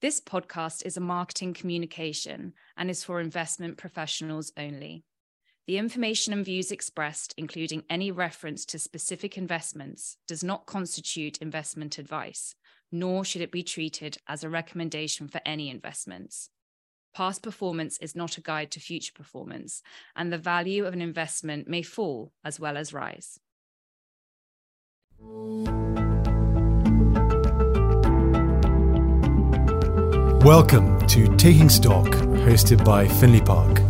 This podcast is a marketing communication and is for investment professionals only. The information and views expressed, including any reference to specific investments, does not constitute investment advice, nor should it be treated as a recommendation for any investments. Past performance is not a guide to future performance, and the value of an investment may fall as well as rise. Welcome to Taking Stock, hosted by Findlay Park.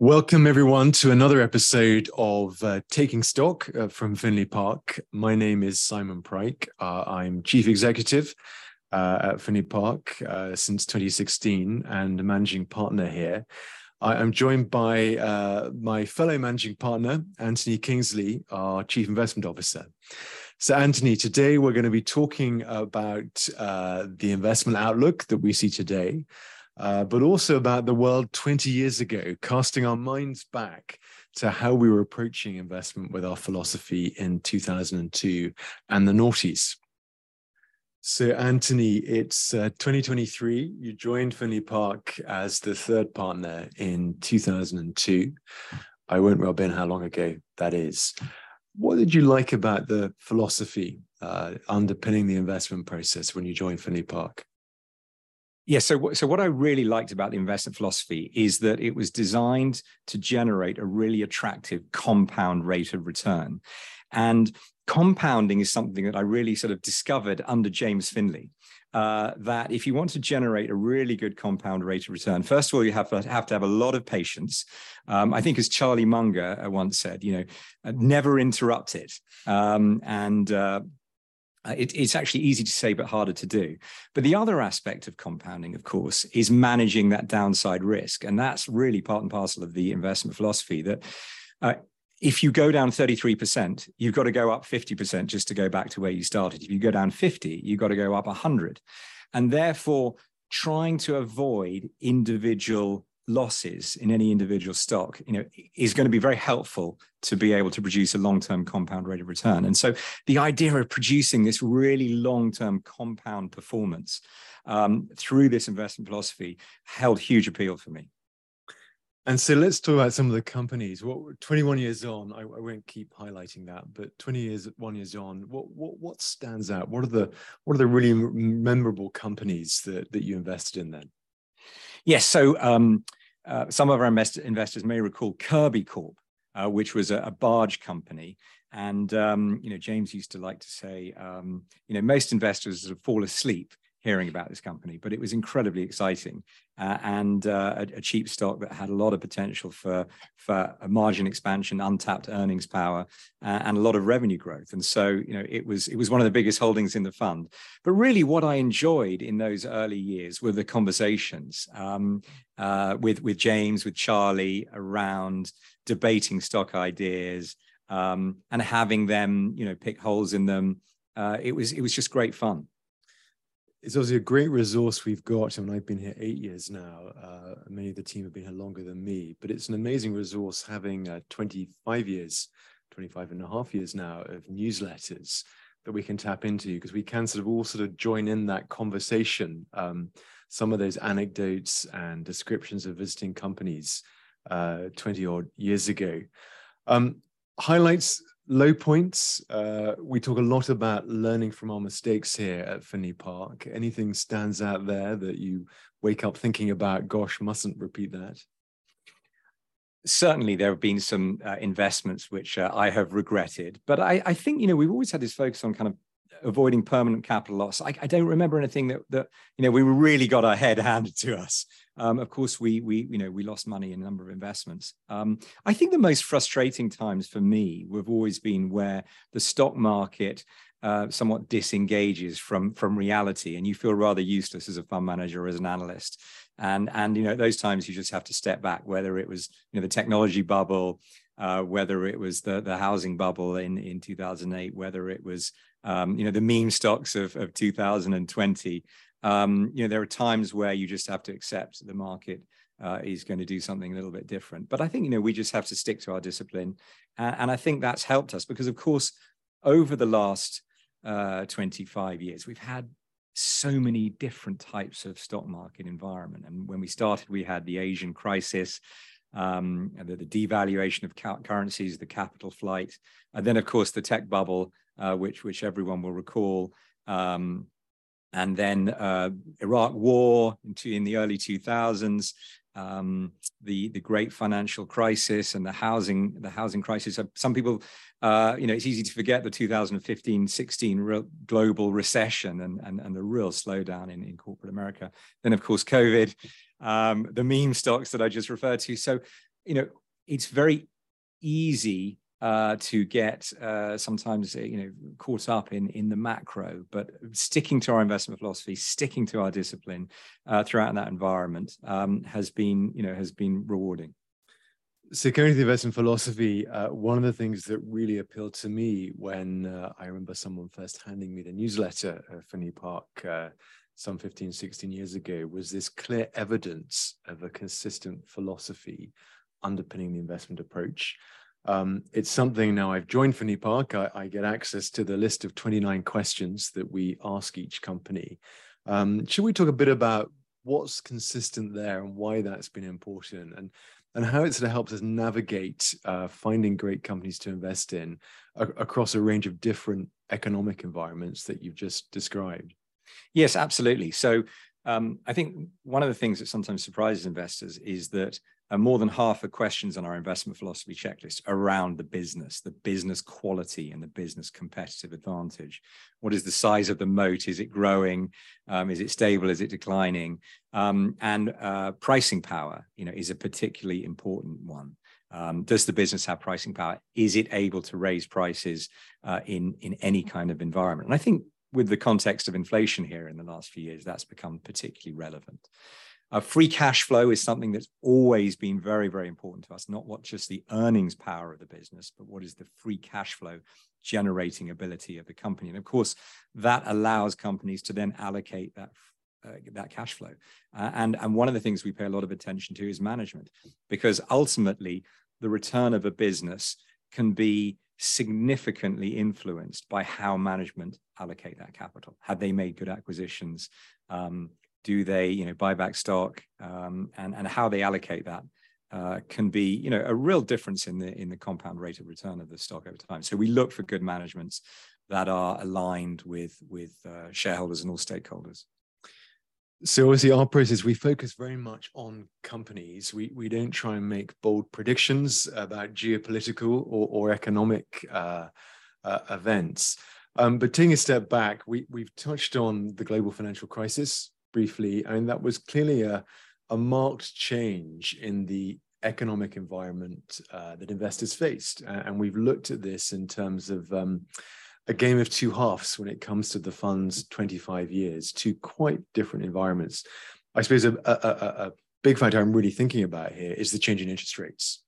Welcome, everyone, to another episode of uh, Taking Stock uh, from Findlay Park. My name is Simon Pryke. Uh, I'm Chief Executive uh, at Findlay Park uh, since 2016 and a managing partner here. I am joined by uh, my fellow managing partner, Anthony Kingsley, our Chief Investment Officer. So, Anthony, today we're going to be talking about the investment outlook that we see today uh, but also about the world 20 years ago, casting our minds back to how we were approaching investment with our philosophy in 2002 and the noughties. So, Anthony, it's uh, 2023. You joined Findlay Park as the third partner in 2002. I won't rub in how long ago that is. What did you like about the philosophy uh, underpinning the investment process when you joined Findlay Park? Yeah. So, so what I really liked about the investment philosophy is that it was designed to generate a really attractive compound rate of return. And compounding is something that I really sort of discovered under James Findlay. Uh, that if you want to generate a really good compound rate of return, first of all, you have to have, to have a lot of patience. Um, I think, as Charlie Munger uh, once said, you know, uh, never interrupt it. Um, and uh, it, it's actually easy to say, but harder to do. But the other aspect of compounding, of course, is managing that downside risk. And that's really part and parcel of the investment philosophy that uh, if you go down 33%, you've got to go up 50% just to go back to where you started. If you go down 50, you've got to go up 100. And therefore, trying to avoid individual losses in any individual stock, you know, is going to be very helpful to be able to produce a long-term compound rate of return. And so the idea of producing this really long-term compound performance um, through this investment philosophy held huge appeal for me. And so let's talk about some of the companies. What 21 years on, I, I, won't keep highlighting that, but 20 years, one years on, what what what stands out? What are the what are the really memorable companies that that you invested in then? Yes. So um, uh, some of our invest- investors may recall Kirby Corp, uh, which was a, a, barge company. And um, you know, James used to like to say, um, you know, most investors sort of fall asleep hearing about this company, but it was incredibly exciting uh, and uh, a, a, cheap stock that had a lot of potential for for margin expansion, untapped earnings power, uh, and a lot of revenue growth. And so, you know, it was it was one of the biggest holdings in the fund. But really, what I enjoyed in those early years were the conversations um, uh, with with James, with Charlie around debating stock ideas um, and having them, you know, pick holes in them. Uh, it was it was just great fun it's obviously a great resource we've got. I mean, I've been here eight years now. Uh, many of the team have been here longer than me, but it's an amazing resource having uh, 25 years, 25 and a half years now of newsletters that we can tap into because we can sort of all sort of join in that conversation. Um, some of those anecdotes and descriptions of visiting companies uh, 20 odd years ago. Um, highlights low points uh, we talk a lot about learning from our mistakes here at Findlay park. Anything stands out there that you wake up thinking about gosh mustn't repeat that certainly there have been some uh, investments which uh, i have regretted but I, I think you know we've always had this focus on kind of avoiding permanent capital loss. I, I, don't remember anything that that you know we really got our head handed to us. Um, of course, we we you know we lost money in a number of investments. Um, I think the most frustrating times for me have always been where the stock market uh, somewhat disengages from from reality, and you feel rather useless as a fund manager or as an analyst. And and you know those times you just have to step back. Whether it was you know the technology bubble, uh, whether it was the the housing bubble in in 2008, whether it was um, you know, the meme stocks of, of 2020. Um, you know, there are times where you just have to accept that the market uh, is going to do something a little bit different. But I think, you know, we just have to stick to our discipline. Uh, and I think that's helped us because, of course, over the last uh, 25 years, we've had so many different types of stock market environment. And when we started, we had the Asian crisis, um, the, the, devaluation of currencies, the capital flight, and then of course the tech bubble, uh, which which everyone will recall. Um, and then uh, Iraq War in, in, the early 2000s, um, the the great financial crisis and the housing the housing crisis. Some people, uh, you know, it's easy to forget the 2015-16 global recession and, and and the real slowdown in, in corporate America. Then of course COVID, um, the meme stocks that I just referred to. So you know, it's very easy uh, to get uh, sometimes uh, you know caught up in in the macro, but sticking to our investment philosophy, sticking to our discipline uh, throughout that environment um, has been you know has been rewarding. So, going to the investment philosophy, uh, one of the things that really appealed to me when uh, I remember someone first handing me the newsletter for New Park some 15, 16 years ago was this clear evidence of a consistent philosophy underpinning the investment approach. Um, it's something now I've joined Findlay Park. I, I, get access to the list of 29 questions that we ask each company. Um, should we talk a bit about what's consistent there and why that's been important and and how it sort of helps us navigate uh, finding great companies to invest in a, across a range of different economic environments that you've just described? Yes, absolutely. So um, I think one of the things that sometimes surprises investors is that and more than half of questions on our investment philosophy checklist around the business, the business quality and the business competitive advantage. What is the size of the moat? Is it growing? Um, is it stable? Is it declining? Um, and uh, pricing power, you know, is a particularly important one. Um, does the business have pricing power? Is it able to raise prices uh, in in any kind of environment? And I think with the context of inflation here in the last few years, that's become particularly relevant. Uh, free cash flow is something that's always been very, very important to us, not what just the earnings power of the business, but what is the free cash flow generating ability of the company. And of course, that allows companies to then allocate that uh, that cash flow. Uh, and, and one of the things we pay a lot of attention to is management, because ultimately the return of a business can be significantly influenced by how management allocate that capital. Have they made good acquisitions? Um, do they you know buy back stock um, and and how they allocate that uh, can be you know a real difference in the in the compound rate of return of the stock over time so we look for good managements that are aligned with with uh, shareholders and all stakeholders so obviously our process we focus very much on companies we we don't try and make bold predictions about geopolitical or, or economic uh, uh events um, but taking a step back we we've touched on the global financial crisis briefly. Mean, that was clearly a, a marked change in the economic environment uh, that investors faced. And we've looked at this in terms of um, a game of two halves when it comes to the fund's 25 years, two quite different environments. I suppose a, a, a big factor I'm really thinking about here is the change in interest rates.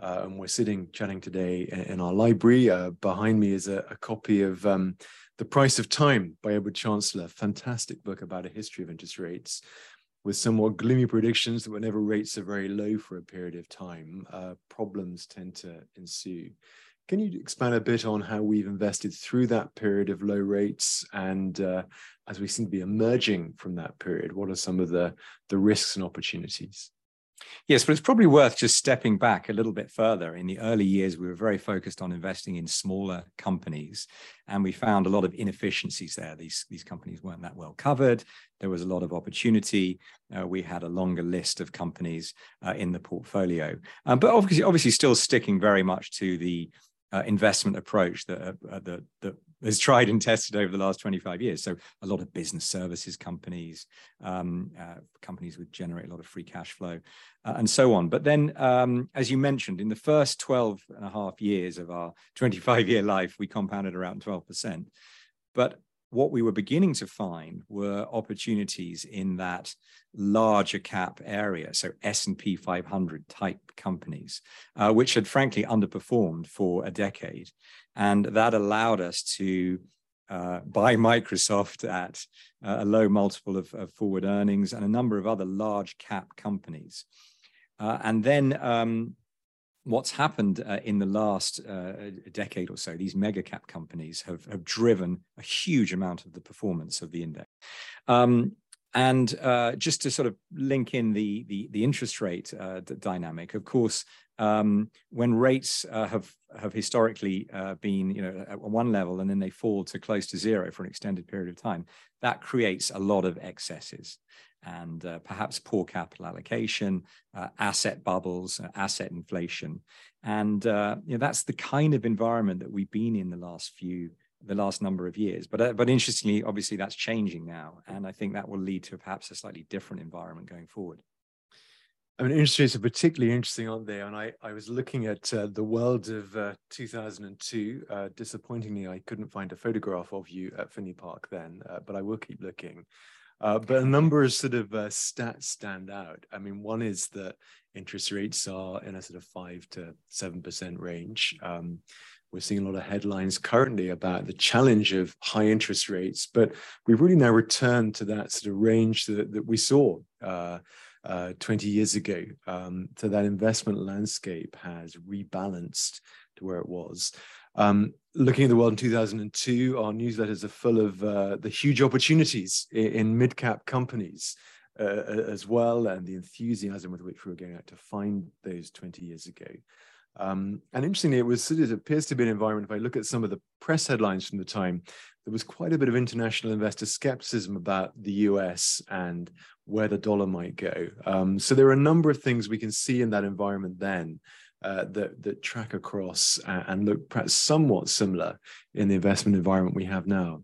Uh, and we're sitting chatting today in, our library. Uh, behind me is a, a copy of um, the Price of Time by Edward Chancellor, fantastic book about a history of interest rates with somewhat gloomy predictions that whenever rates are very low for a period of time, uh, problems tend to ensue. Can you expand a bit on how we've invested through that period of low rates and uh, as we seem to be emerging from that period, what are some of the, the risks and opportunities? Yes, but it's probably worth just stepping back a little bit further. In the early years, we were very focused on investing in smaller companies, and we found a lot of inefficiencies there. These, these companies weren't that well covered. There was a lot of opportunity. Uh, we had a longer list of companies uh, in the portfolio, um, but obviously, obviously, still sticking very much to the uh, investment approach that, uh, that, that has tried and tested over the last 25 years. So a lot of business services companies, um, uh, companies would generate a lot of free cash flow uh, and so on. But then, um, as you mentioned, in the first 12 and a half years of our 25 year life, we compounded around 12%. But what we were beginning to find were opportunities in that larger cap area so s&p 500 type companies uh, which had frankly underperformed for a decade. And that allowed us to uh, buy microsoft at a low multiple of, of, forward earnings and a number of other large cap companies. Uh, and then um, what's happened uh, in the last uh, decade or so, these mega cap companies have, have driven a huge amount of the performance of the index. Um, and uh, just to sort of link in the the, the interest rate uh, dynamic, of course, um, when rates uh, have have historically uh, been you know at one level and then they fall to close to zero for an extended period of time, that creates a lot of excesses and uh, perhaps poor capital allocation, uh, asset bubbles, asset inflation, and you know that's the kind of environment that we've been in the last few the last number of years. But uh, but interestingly, obviously that's changing now, and I think that will lead to perhaps a slightly different environment going forward. I mean, interest rates are particularly interesting, aren't they? And I, I was looking at uh, the world of uh, 2002. Uh, disappointingly, I couldn't find a photograph of you at Findlay Park then, uh, but I will keep looking. Uh, but a number of sort of uh, stats stand out. I mean, one is that interest rates are in a sort of five to seven percent range. Um, we're seeing a lot of headlines currently about the challenge of high interest rates, but we've really now returned to that sort of range that, that we saw uh, uh, 20 years ago. Um, so that investment landscape has rebalanced to where it was. Um, looking at the world in 2002, our newsletters are full of uh, the huge opportunities in, in mid cap companies. Uh, as well, and the enthusiasm with which we were going out to find those 20 years ago. Um, and interestingly, it was it appears to be an environment. If I look at some of the press headlines from the time, there was quite a bit of international investor skepticism about the US and where the dollar might go. Um, so there are a number of things we can see in that environment then uh, that that track across and, look perhaps somewhat similar in the investment environment we have now.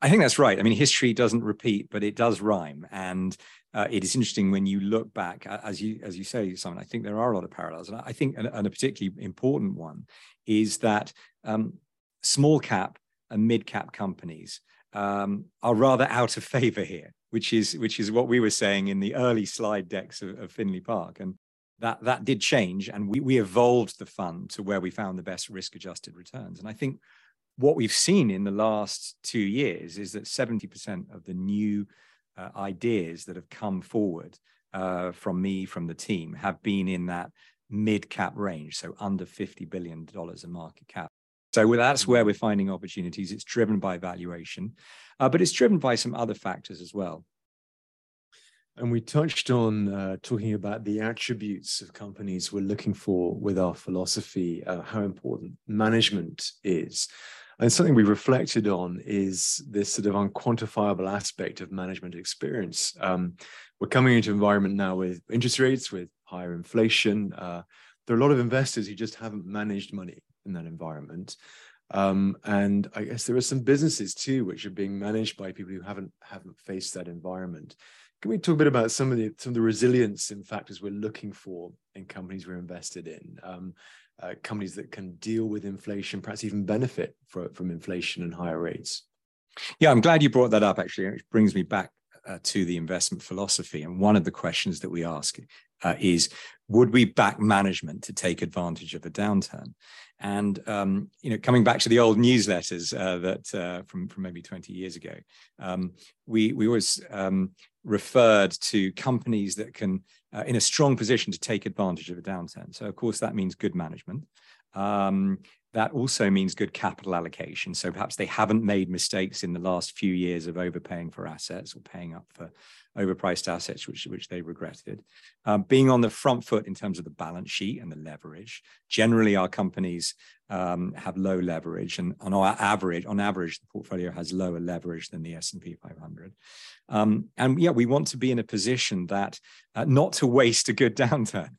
I think that's right. I mean, history doesn't repeat, but it does rhyme. And uh, it is interesting when you look back, as you as you say, Simon. I think there are a lot of parallels, and I think and, and a particularly important one is that um, small cap and mid cap companies um, are rather out of favor here, which is which is what we were saying in the early slide decks of, of Findlay Park, and that that did change, and we we evolved the fund to where we found the best risk adjusted returns, and I think what we've seen in the last two years is that 70% of the new uh, ideas that have come forward uh, from me, from the team, have been in that mid cap range, so under $50 billion in market cap. So that's where we're finding opportunities. It's driven by valuation, uh, but it's driven by some other factors as well. And we touched on uh, talking about the attributes of companies we're looking for with our philosophy, uh, how important management is. And something we've reflected on is this sort of unquantifiable aspect of management experience. Um, we're coming into an environment now with interest rates, with higher inflation. Uh, there are a lot of investors who just haven't managed money in that environment. Um, and I guess there are some businesses too which are being managed by people who haven't haven't faced that environment. Can we talk a bit about some of the some of the resilience in factors we're looking for in companies we're invested in? Um, uh, companies that can deal with inflation, perhaps even benefit for, from inflation and higher rates. Yeah, I'm glad you brought that up, actually. It brings me back uh, to the investment philosophy. And one of the questions that we ask uh, is would we back management to take advantage of a downturn? And um, you know, coming back to the old newsletters uh, that uh, from from maybe 20 years ago, um, we we always um, referred to companies that can uh, in a strong position to take advantage of a downturn. So of course that means good management. Um, that also means good capital allocation. So perhaps they haven't made mistakes in the last few years of overpaying for assets or paying up for overpriced assets, which, which they regretted. Um, being on the front foot in terms of the balance sheet and the leverage. Generally, our companies um, have low leverage, and on our average, on average, the portfolio has lower leverage than the S&P 500. Um, and yeah, we want to be in a position that uh, not to waste a good downturn.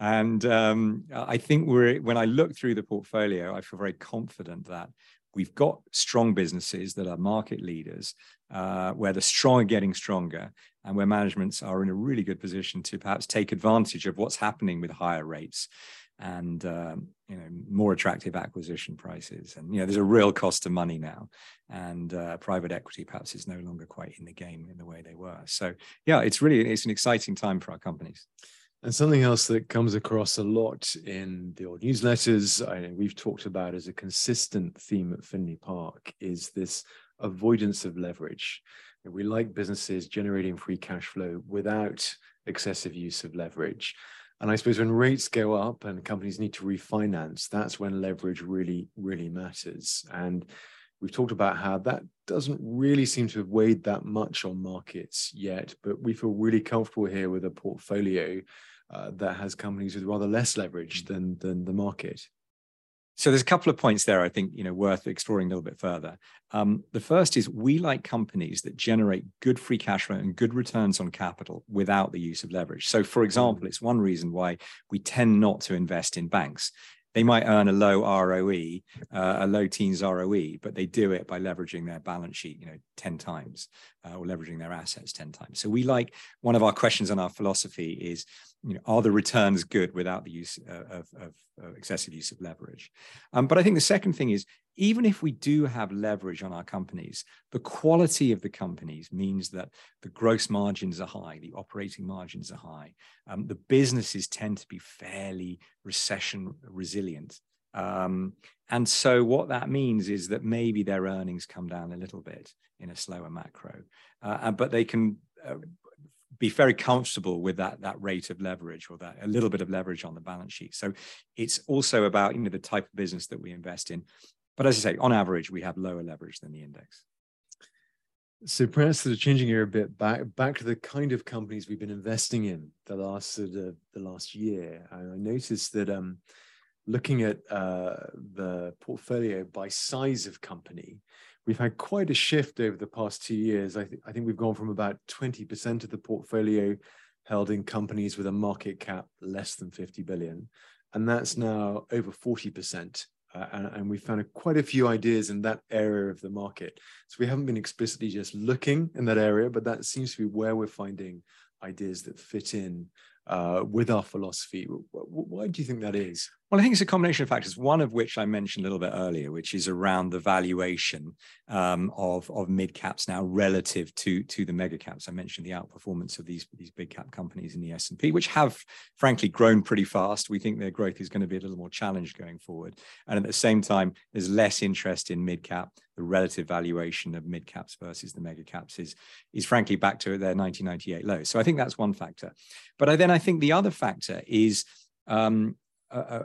And um, I think we're when I look through the portfolio, I feel very confident that we've got strong businesses that are market leaders, uh, where the strong are getting stronger, and where managements are in a really good position to perhaps take advantage of what's happening with higher rates and um, you know more attractive acquisition prices. And you know there's a real cost of money now and uh, private equity perhaps is no longer quite in the game in the way they were. So yeah it's really it's an exciting time for our companies and something else that comes across a lot in the old newsletters, I, we've talked about as a consistent theme at Findlay Park, is this avoidance of leverage. We like businesses generating free cash flow without excessive use of leverage. And I suppose when rates go up and companies need to refinance, that's when leverage really, really matters. And we've talked about how that doesn't really seem to have weighed that much on markets yet, but we feel really comfortable here with a portfolio uh, that has companies with rather less leverage than than the market. So there's a couple of points there I think you know worth exploring a little bit further. Um, the first is we like companies that generate good free cash flow and good returns on capital without the use of leverage. So, for example, mm. it's one reason why we tend not to invest in banks they might earn a low ROE, uh, a low teens ROE, but they do it by leveraging their balance sheet, you know, 10 times uh, or leveraging their assets 10 times. So we like one of our questions on our philosophy is, you know, are the returns good without the use uh, of, of, of excessive use of leverage? Um, but I think the second thing is, even if we do have leverage on our companies, the quality of the companies means that the gross margins are high, the operating margins are high. Um, the businesses tend to be fairly recession resilient. Um, and so what that means is that maybe their earnings come down a little bit in a slower macro, uh, but they can uh, be very comfortable with that that rate of leverage or that a little bit of leverage on the balance sheet. So it's also about you know the type of business that we invest in. But as I say, on average, we have lower leverage than the index. So perhaps sort of changing here a bit back back to the kind of companies we've been investing in the last sort of the last year. I noticed that um, looking at uh, the portfolio by size of company, we've had quite a shift over the past two years. I, th- I think we've gone from about 20% of the portfolio held in companies with a market cap less than 50 billion. And that's now over 40%. Uh, and, and, we found quite a few ideas in that area of the market. So we haven't been explicitly just looking in that area, but that seems to be where we're finding ideas that fit in uh, with our philosophy. Why do you think that is? Well, I think it's a combination of factors, one of which I mentioned a little bit earlier, which is around the valuation um, of, of mid caps now relative to, to the mega caps. I mentioned the outperformance of these, these big cap companies in the S&P, which have frankly grown pretty fast. We think their growth is going to be a little more challenged going forward. And at the same time, there's less interest in mid cap. The relative valuation of mid caps versus the mega caps is, is frankly back to their 1998 low. So I think that's one factor. But I, then I think the other factor is um, a,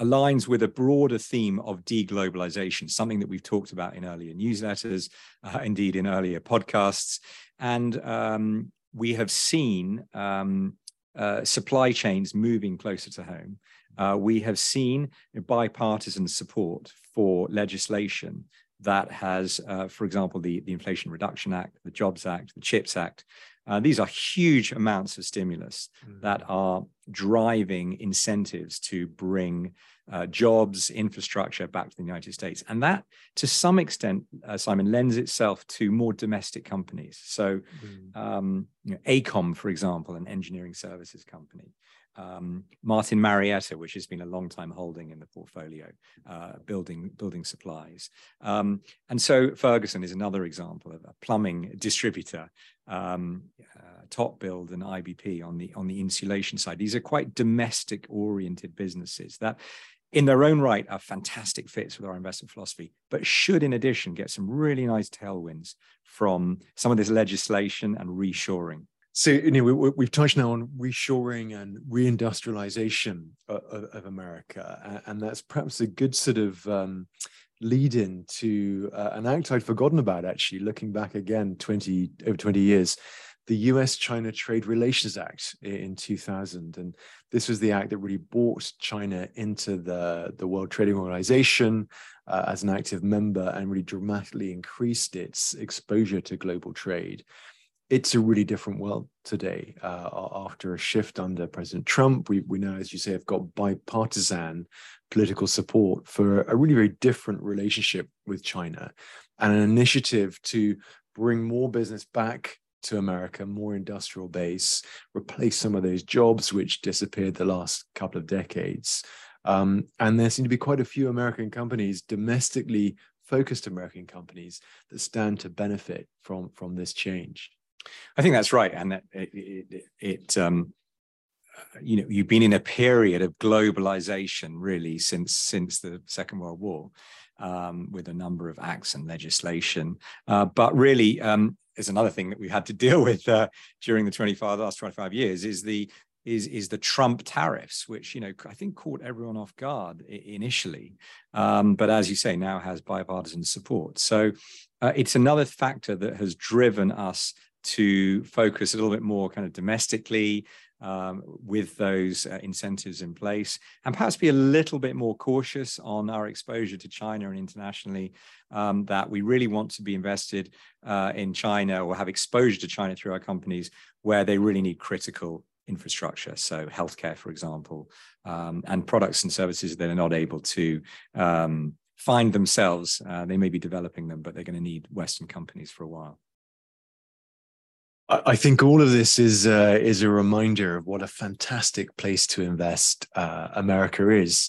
aligns with a broader theme of deglobalization, something that we've talked about in earlier newsletters, uh, indeed in earlier podcasts. And um, we have seen um, uh, supply chains moving closer to home. Uh, we have seen bipartisan support for legislation that has, uh, for example, the, the Inflation Reduction Act, the Jobs Act, the CHIPS Act. Uh, these are huge amounts of stimulus mm-hmm. that are driving incentives to bring uh, jobs, infrastructure back to the United States. And that, to some extent, uh, Simon, lends itself to more domestic companies. So, mm. um, you know, AECOM, for example, an engineering services company, um, Martin Marietta, which has been a long time holding in the portfolio, uh, building building supplies. Um, and so Ferguson is another example of a plumbing distributor, um, uh, TopBuild and IBP on the on the insulation side. These are quite domestic oriented businesses that in their own right are fantastic fits with our investment philosophy, but should in addition get some really nice tailwinds from some of this legislation and reshoring. So you know, we, have touched now on reshoring and reindustrialization of, of, America, and that's perhaps a good sort of um, lead in to uh, an act I'd forgotten about. Actually, looking back again, twenty over twenty years, the US China Trade Relations Act in 2000. And this was the act that really brought China into the, the World Trading Organization uh, as an active member and really dramatically increased its exposure to global trade. It's a really different world today. Uh, after a shift under President Trump, we, we now, as you say, have got bipartisan political support for a really very different relationship with China and an initiative to bring more business back to America, more industrial base, replace some of those jobs which disappeared the last couple of decades. Um, and there seem to be quite a few American companies, domestically focused American companies, that stand to benefit from from this change. I think that's right, and that it, it, it um, you know you've been in a period of globalization really since since the Second World War. Um, with a number of acts and legislation. Uh, but really, um, is another thing that we've had to deal with uh, during the 25 last 25 years is the is is the Trump tariffs, which you know I think caught everyone off guard initially, um, but as you say, now has bipartisan support. So uh, it's another factor that has driven us to focus a little bit more kind of domestically um, with those uh, incentives in place and perhaps be a little bit more cautious on our exposure to China and internationally um, that we really want to be invested uh, in China or have exposure to China through our companies where they really need critical infrastructure. So healthcare, for example, um, and products and services that are not able to um, find themselves. Uh, they may be developing them, but they're going to need Western companies for a while. I think all of this is uh, is a reminder of what a fantastic place to invest uh, America is.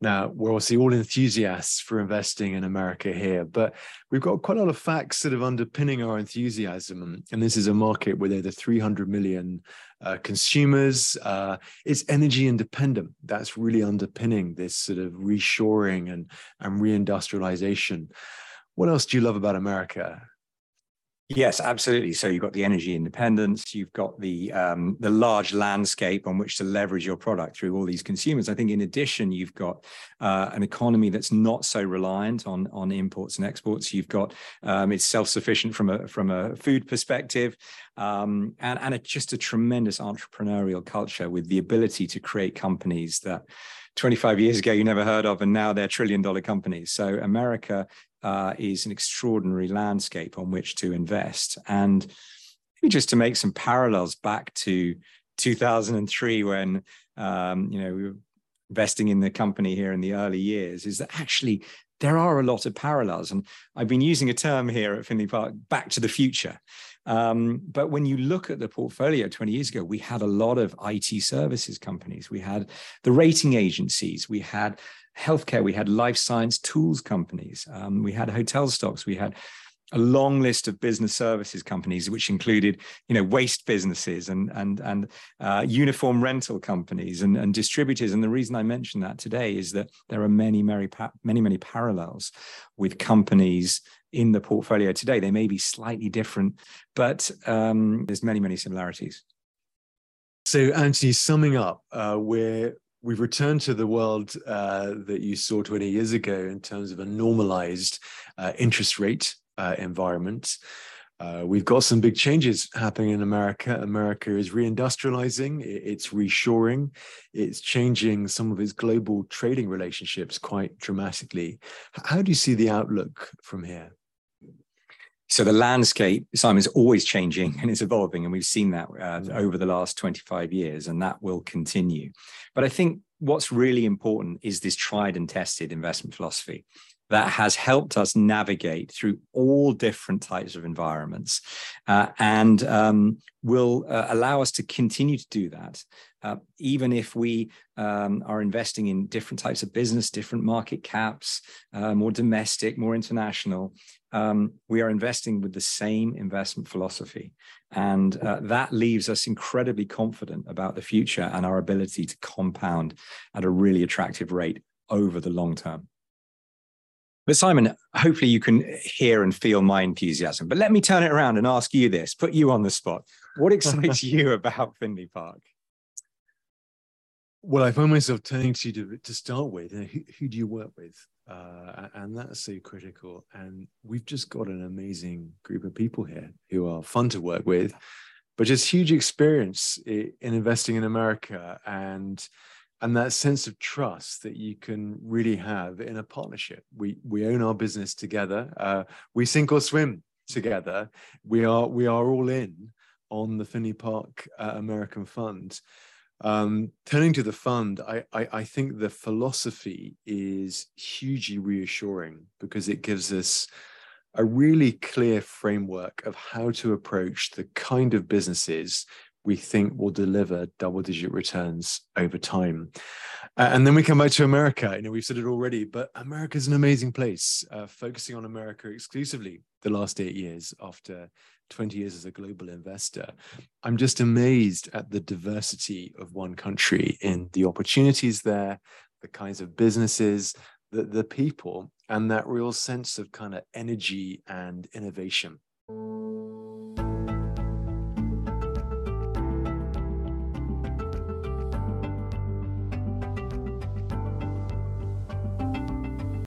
Now, we're obviously all enthusiasts for investing in America here, but we've got quite a lot of facts sort of underpinning our enthusiasm. And this is a market with over 300 million uh, consumers. Uh, it's energy independent. That's really underpinning this sort of reshoring and, and reindustrialization. What else do you love about America? Yes, absolutely. So you've got the energy independence, you've got the um, the large landscape on which to leverage your product through all these consumers. I think in addition, you've got uh, an economy that's not so reliant on on imports and exports. You've got um, it's self sufficient from a from a food perspective, um, and and it's just a tremendous entrepreneurial culture with the ability to create companies that. 25 years ago you never heard of and now they're trillion dollar companies so america uh, is an extraordinary landscape on which to invest. And maybe just to make some parallels back to 2003 when um, you know we were investing in the company here in the early years, is that actually there are a lot of parallels. And I've been using a term here at Findlay Park, back to the future. Um, but when you look at the portfolio 20 years ago, we had a lot of IT services companies. We had the rating agencies. We had healthcare, we had life science tools companies, um, we had hotel stocks, we had a long list of business services companies, which included, you know, waste businesses and and and uh, uniform rental companies and, and distributors. And the reason I mention that today is that there are many, many, many, many parallels with companies in the portfolio today. They may be slightly different, but um, there's many, many similarities. So, Anthony, summing up, uh, we're we've returned to the world uh, that you saw 20 years ago in terms of a normalized uh, interest rate uh, environment. Uh, we've got some big changes happening in America. America is reindustrializing, it's reshoring, it's changing some of its global trading relationships quite dramatically. How do you see the outlook from here? So the landscape simon is always changing and it's evolving and we've seen that uh, mm. over the last 25 years and that will continue but i think what's really important is this tried and tested investment philosophy that has helped us navigate through all different types of environments uh, and um, will uh, allow us to continue to do that uh, even if we um, are investing in different types of business, different market caps, uh, more domestic, more international, um, we are investing with the same investment philosophy. And uh, that leaves us incredibly confident about the future and our ability to compound at a really attractive rate over the long term. But Simon, hopefully you can hear and feel my enthusiasm. But let me turn it around and ask you this, put you on the spot. What excites you about Findlay Park? Well, I find myself turning to you to, to start with. Who, who do you work with? Uh, and that's so critical. And we've just got an amazing group of people here who are fun to work with, but just huge experience in investing in America and and that sense of trust that you can really have in a partnership. We we own our business together. Uh, we sink or swim together. We are we are all in on the Findlay Park uh, American Fund. Um, turning to the fund, I, I, I, think the philosophy is hugely reassuring because it gives us a really clear framework of how to approach the kind of businesses we think will deliver double digit returns over time. Uh, and then we come back to America. You know, we've said it already, but America is an amazing place, uh, focusing on America exclusively the last eight years after 20 years as a global investor, I'm just amazed at the diversity of one country in the opportunities there, the kinds of businesses, the, the people, and that real sense of kind of energy and innovation.